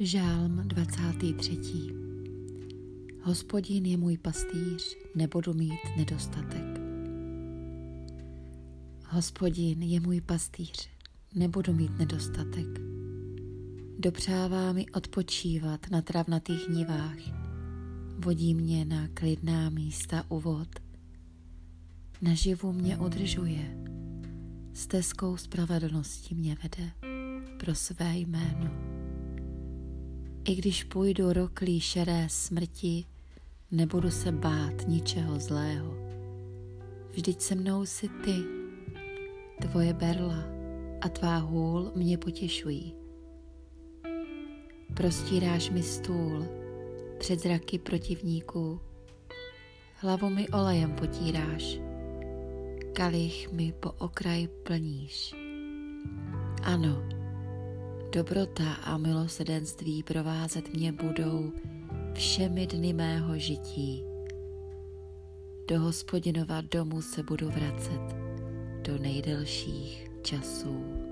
Žálm 23. Hospodin je můj pastýř, nebudu mít nedostatek. Hospodin je můj pastýř, nebudu mít nedostatek. Dopřává mi odpočívat na travnatých nivách, vodí mě na klidná místa u vod. Naživu mě udržuje, stezkou spravedlnosti mě vede pro své jméno. I když půjdu roklí šeré smrti, nebudu se bát ničeho zlého. Vždyť se mnou si ty, tvoje berla a tvá hůl mě potěšují. Prostíráš mi stůl před zraky protivníků, hlavu mi olejem potíráš, kalich mi po okraj plníš. Ano, Dobrota a milosedenství provázet mě budou všemi dny mého žití. Do hospodinova domu se budu vracet do nejdelších časů.